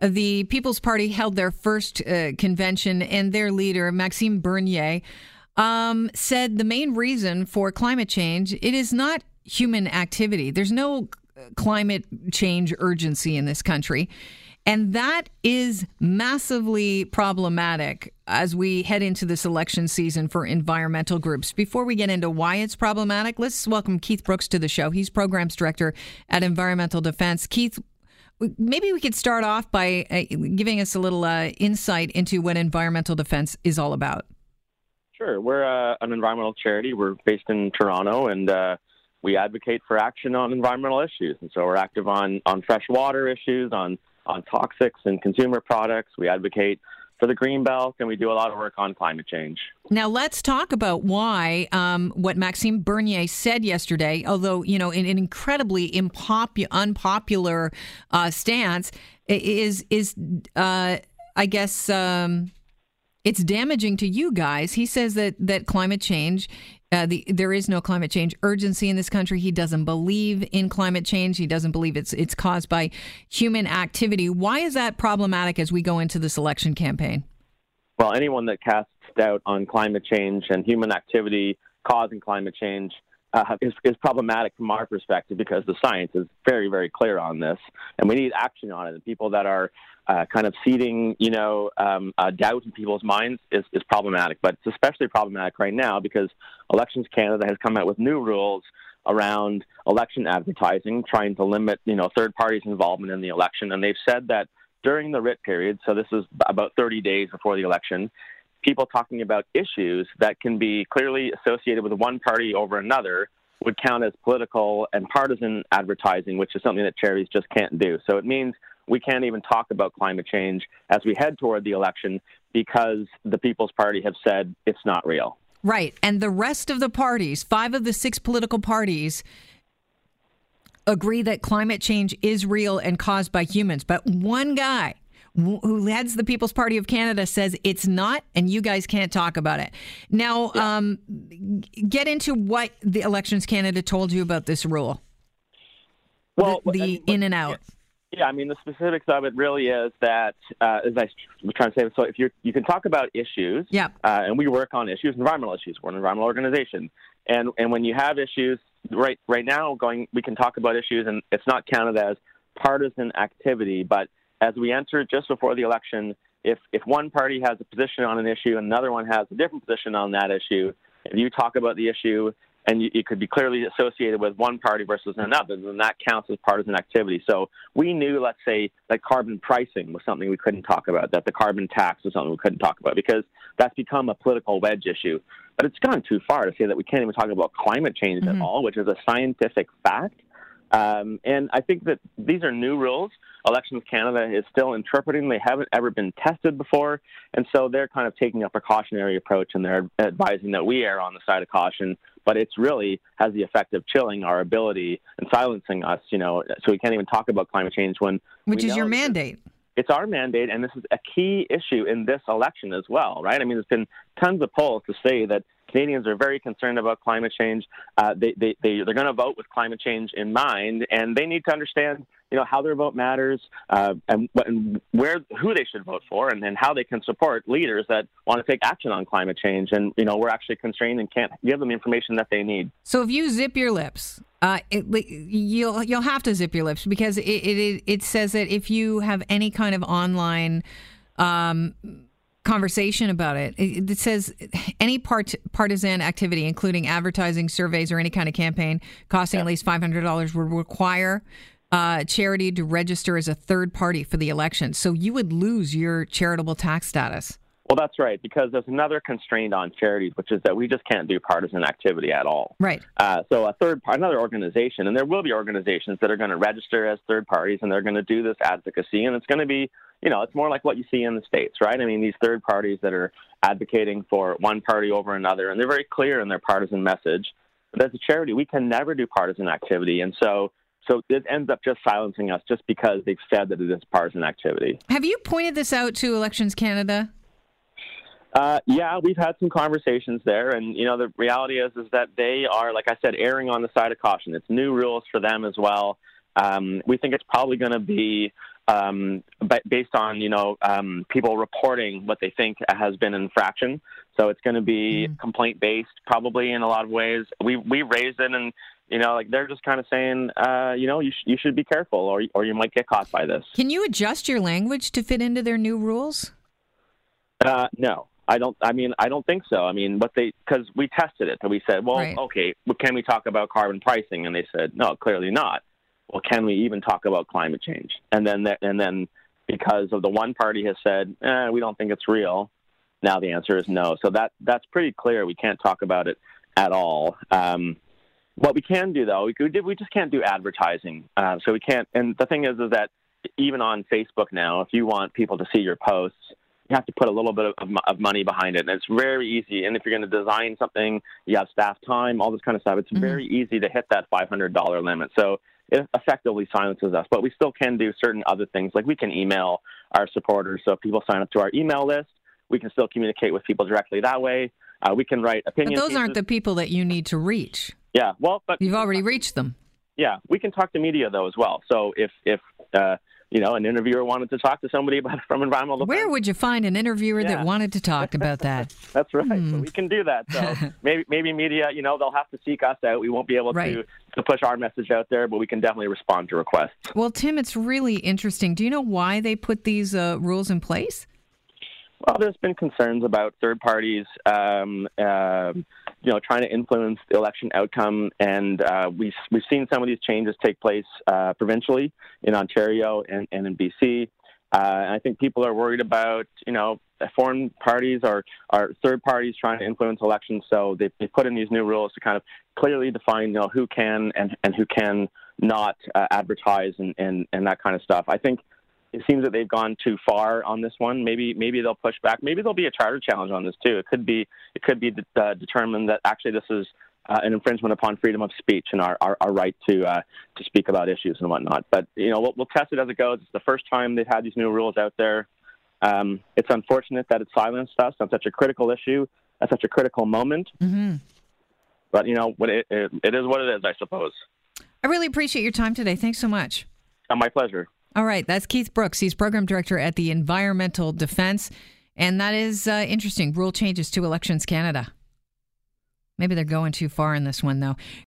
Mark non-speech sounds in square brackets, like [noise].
the People's Party held their first uh, convention, and their leader, Maxime Bernier, um, said the main reason for climate change it is not human activity. There's no climate change urgency in this country. And that is massively problematic as we head into this election season for environmental groups. Before we get into why it's problematic, let's welcome Keith Brooks to the show. He's programs director at Environmental Defense. Keith, maybe we could start off by uh, giving us a little uh, insight into what environmental defense is all about. Sure. We're uh, an environmental charity. We're based in Toronto, and uh, we advocate for action on environmental issues. And so we're active on, on fresh water issues, on, on toxics and consumer products. We advocate for the green belt, and we do a lot of work on climate change. Now let's talk about why um, what Maxime Bernier said yesterday, although you know, in an incredibly impopu- unpopular uh, stance, is is uh, I guess. Um, it's damaging to you guys. He says that that climate change, uh, the, there is no climate change urgency in this country. He doesn't believe in climate change. He doesn't believe it's it's caused by human activity. Why is that problematic as we go into this election campaign? Well, anyone that casts doubt on climate change and human activity causing climate change uh, is, is problematic from our perspective because the science is very, very clear on this, and we need action on it. And people that are uh, kind of seeding, you know, um, uh, doubt in people's minds is, is problematic. But it's especially problematic right now because Elections Canada has come out with new rules around election advertising, trying to limit, you know, third parties' involvement in the election. And they've said that during the writ period, so this is about 30 days before the election, people talking about issues that can be clearly associated with one party over another would count as political and partisan advertising, which is something that charities just can't do. So it means we can't even talk about climate change as we head toward the election because the People's Party have said it's not real. Right. And the rest of the parties, five of the six political parties, agree that climate change is real and caused by humans. But one guy who heads the People's Party of Canada says it's not, and you guys can't talk about it. Now, yeah. um, get into what the Elections Canada told you about this rule. Well, the, the in and out. Yeah, I mean the specifics of it really is that, uh, as I was trying to say, so if you you can talk about issues, yeah, uh, and we work on issues, environmental issues. We're an environmental organization, and and when you have issues, right right now, going we can talk about issues, and it's not counted as partisan activity, but as we enter just before the election, if if one party has a position on an issue and another one has a different position on that issue, if you talk about the issue and you, it could be clearly associated with one party versus another, then that counts as partisan activity. So we knew, let's say, that carbon pricing was something we couldn't talk about, that the carbon tax was something we couldn't talk about, because that's become a political wedge issue. But it's gone too far to say that we can't even talk about climate change mm-hmm. at all, which is a scientific fact. Um, and I think that these are new rules. Elections Canada is still interpreting. They haven't ever been tested before. And so they're kind of taking a precautionary approach and they're advising that we err on the side of caution. But it's really has the effect of chilling our ability and silencing us, you know, so we can't even talk about climate change when. Which is your mandate. It's our mandate, and this is a key issue in this election as well, right? I mean, there's been tons of polls to say that Canadians are very concerned about climate change. Uh, they, they, they, they're going to vote with climate change in mind, and they need to understand you know how their vote matters uh, and, and, where who they should vote for and, and how they can support leaders that want to take action on climate change and you know we're actually constrained and can't give them the information that they need so if you zip your lips uh, it, you'll you'll have to zip your lips because it, it it says that if you have any kind of online um, conversation about it. It says any part, partisan activity, including advertising, surveys, or any kind of campaign costing at least $500 would require uh, charity to register as a third party for the election. So you would lose your charitable tax status. Well, that's right, because there's another constraint on charities, which is that we just can't do partisan activity at all. Right. Uh, so a third, part, another organization, and there will be organizations that are going to register as third parties, and they're going to do this advocacy, and it's going to be you know, it's more like what you see in the States, right? I mean, these third parties that are advocating for one party over another, and they're very clear in their partisan message. But as a charity, we can never do partisan activity. And so so it ends up just silencing us just because they've said that it is partisan activity. Have you pointed this out to Elections Canada? Uh, yeah, we've had some conversations there, and you know the reality is is that they are, like I said, erring on the side of caution. It's new rules for them as well. Um, we think it's probably going to be um, but based on you know um, people reporting what they think has been an infraction. So it's going to be mm. complaint based, probably in a lot of ways. We we raised it, and you know, like they're just kind of saying, uh, you know, you sh- you should be careful, or or you might get caught by this. Can you adjust your language to fit into their new rules? Uh, no. I don't. I mean, I don't think so. I mean, what they because we tested it and we said, well, right. okay, well, can we talk about carbon pricing? And they said, no, clearly not well, can we even talk about climate change? And then, and then, because of the one party has said, eh, we don't think it's real. Now the answer is no. So that that's pretty clear. We can't talk about it at all. Um, what we can do, though, we could, we just can't do advertising. Uh, so we can't. And the thing is, is that even on Facebook now, if you want people to see your posts, you have to put a little bit of, of money behind it. And it's very easy. And if you're going to design something, you have staff time, all this kind of stuff. It's mm-hmm. very easy to hit that $500 limit. So it effectively silences us. But we still can do certain other things, like we can email our supporters. So if people sign up to our email list, we can still communicate with people directly that way. Uh, we can write opinion. But those pieces. aren't the people that you need to reach. Yeah, well, but you've already reached them. Yeah, we can talk to media though as well. So if if uh, you know, an interviewer wanted to talk to somebody about from environmental defense. Where would you find an interviewer yeah. that wanted to talk [laughs] about that? That's right. Hmm. So we can do that. So [laughs] maybe maybe media, you know, they'll have to seek us out. We won't be able right. to to push our message out there, but we can definitely respond to requests. Well, Tim, it's really interesting. Do you know why they put these uh, rules in place? Well, there's been concerns about third parties, um, uh, you know, trying to influence the election outcome, and uh, we, we've seen some of these changes take place uh, provincially in Ontario and, and in BC. Uh, and I think people are worried about, you know, foreign parties or, or third parties trying to influence elections. So they, they put in these new rules to kind of clearly define, you know, who can and, and who can not uh, advertise and, and, and that kind of stuff. I think it seems that they've gone too far on this one. Maybe maybe they'll push back. Maybe there'll be a charter challenge on this too. It could be it could be uh, determined that actually this is uh, an infringement upon freedom of speech and our, our, our right to uh, to speak about issues and whatnot. But you know we'll, we'll test it as it goes. It's the first time they've had these new rules out there. Um, it's unfortunate that it silenced us on such a critical issue at such a critical moment. Mm-hmm. But you know it, it, it is what it is, I suppose. I really appreciate your time today. Thanks so much. Uh, my pleasure. All right, that's Keith Brooks. He's program director at the Environmental Defense. And that is uh, interesting. Rule changes to Elections Canada. Maybe they're going too far in this one, though.